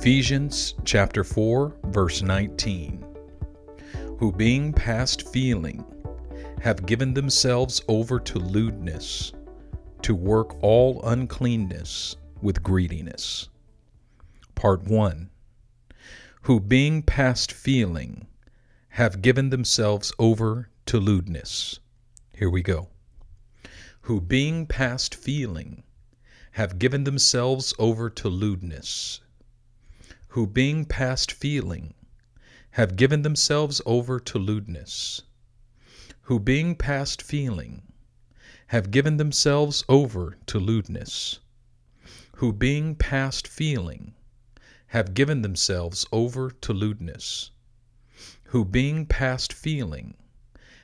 Ephesians chapter 4 verse 19 Who being past feeling have given themselves over to lewdness to work all uncleanness with greediness. Part 1 Who being past feeling have given themselves over to lewdness. Here we go. Who being past feeling have given themselves over to lewdness who being past feeling have given themselves over to lewdness, who being past feeling have given themselves over to lewdness, who being past feeling have given themselves over to lewdness, who being past feeling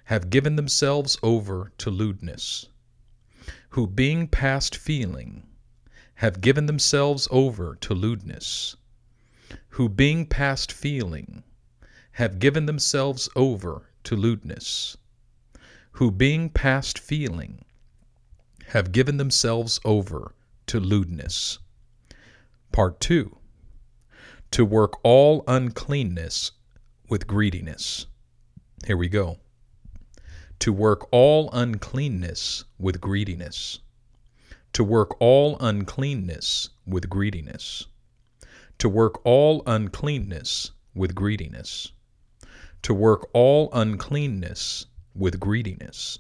have given themselves over to lewdness, who being past feeling have given themselves over to lewdness, who being past feeling have given themselves over to lewdness, who being past feeling have given themselves over to lewdness. Part 2 To work all uncleanness with greediness. Here we go. To work all uncleanness with greediness. To work all uncleanness with greediness to work all uncleanness with greediness, to work all uncleanness with greediness,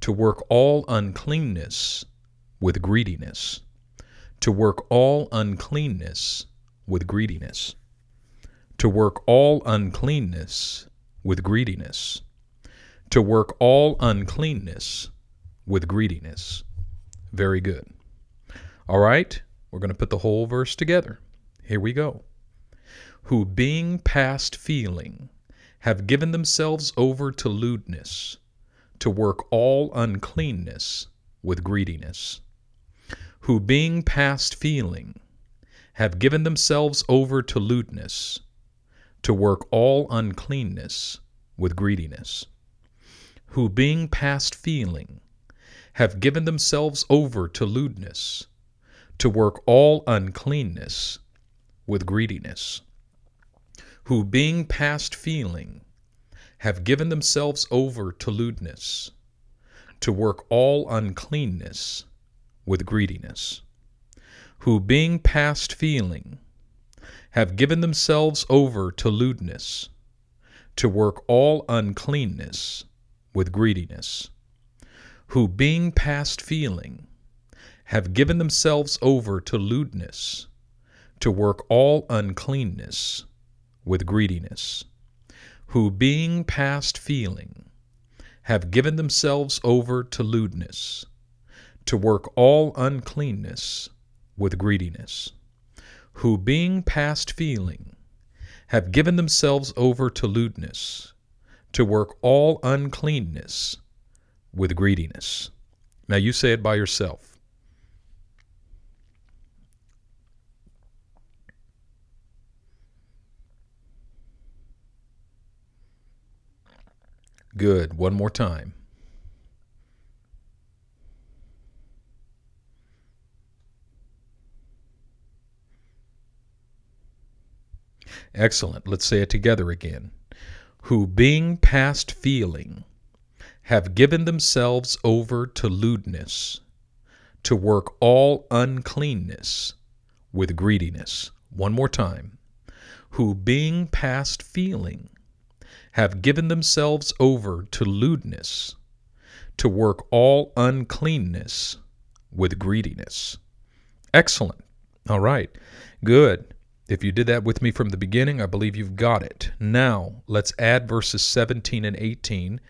to work all uncleanness with greediness, to work all uncleanness with greediness, to work all uncleanness with greediness, to work all uncleanness with greediness. Very good. All right, we're going to put the whole verse together. Here we go. Who, being past feeling, have given themselves over to lewdness, to work all uncleanness with greediness. Who, being past feeling, have given themselves over to lewdness, to work all uncleanness with greediness. Who, being past feeling, have given themselves over to lewdness, to work all uncleanness with greediness, who, being past feeling, have given themselves over to lewdness, to work all uncleanness with greediness, who, being past feeling, have given themselves over to lewdness, to work all uncleanness with greediness, who, being past feeling, have given themselves over to lewdness, to work all uncleanness with greediness, who, being past feeling, have given themselves over to lewdness, to work all uncleanness with greediness, who, being past feeling, have given themselves over to lewdness, to work all uncleanness with greediness. Now you say it by yourself. Good. One more time. Excellent. Let's say it together again. Who, being past feeling, have given themselves over to lewdness, to work all uncleanness with greediness. One more time. Who, being past feeling, have given themselves over to lewdness, to work all uncleanness with greediness. Excellent. All right. Good. If you did that with me from the beginning, I believe you've got it. Now, let's add verses 17 and 18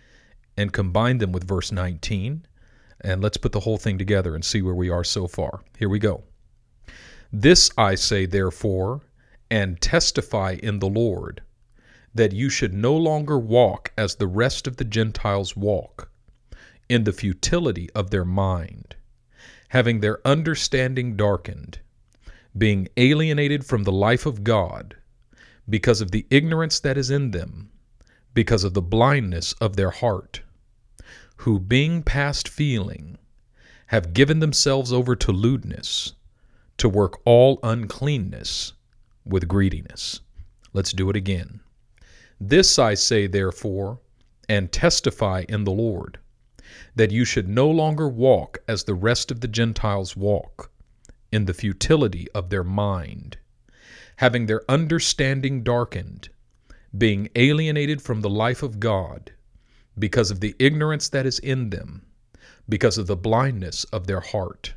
and combine them with verse 19. And let's put the whole thing together and see where we are so far. Here we go. This I say, therefore, and testify in the Lord that you should no longer walk as the rest of the Gentiles walk, in the futility of their mind, having their understanding darkened, being alienated from the life of God, because of the ignorance that is in them, because of the blindness of their heart, who, being past feeling, have given themselves over to lewdness, to work all uncleanness with greediness. Let's do it again. This I say, therefore, and testify in the Lord, that you should no longer walk as the rest of the Gentiles walk, in the futility of their mind, having their understanding darkened, being alienated from the life of God, because of the ignorance that is in them, because of the blindness of their heart,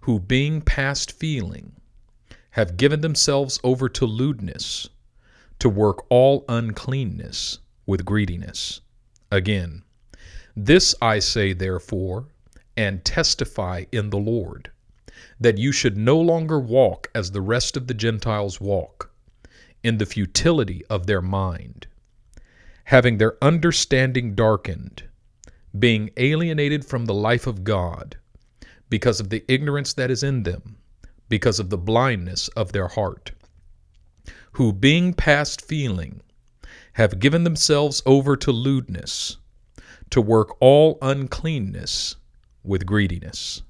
who being past feeling, have given themselves over to lewdness, to work all uncleanness with greediness. Again, this I say, therefore, and testify in the Lord, that you should no longer walk as the rest of the Gentiles walk, in the futility of their mind, having their understanding darkened, being alienated from the life of God, because of the ignorance that is in them, because of the blindness of their heart, who, being past feeling, have given themselves over to lewdness, to work all uncleanness with greediness.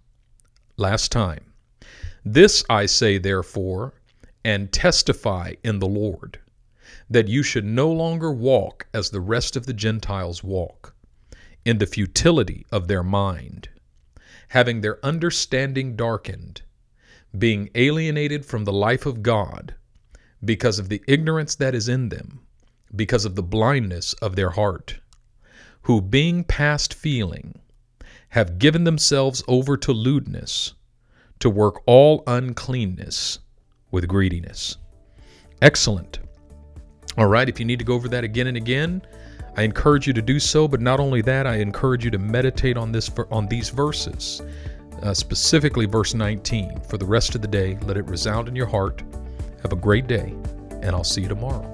Last time. This I say, therefore, and testify in the Lord, that you should no longer walk as the rest of the Gentiles walk, in the futility of their mind, having their understanding darkened, being alienated from the life of God, because of the ignorance that is in them, because of the blindness of their heart, who, being past feeling, have given themselves over to lewdness, to work all uncleanness with greediness. Excellent. All right, if you need to go over that again and again, I encourage you to do so, but not only that, I encourage you to meditate on this on these verses, uh, specifically verse 19. For the rest of the day, let it resound in your heart. Have a great day, and I'll see you tomorrow.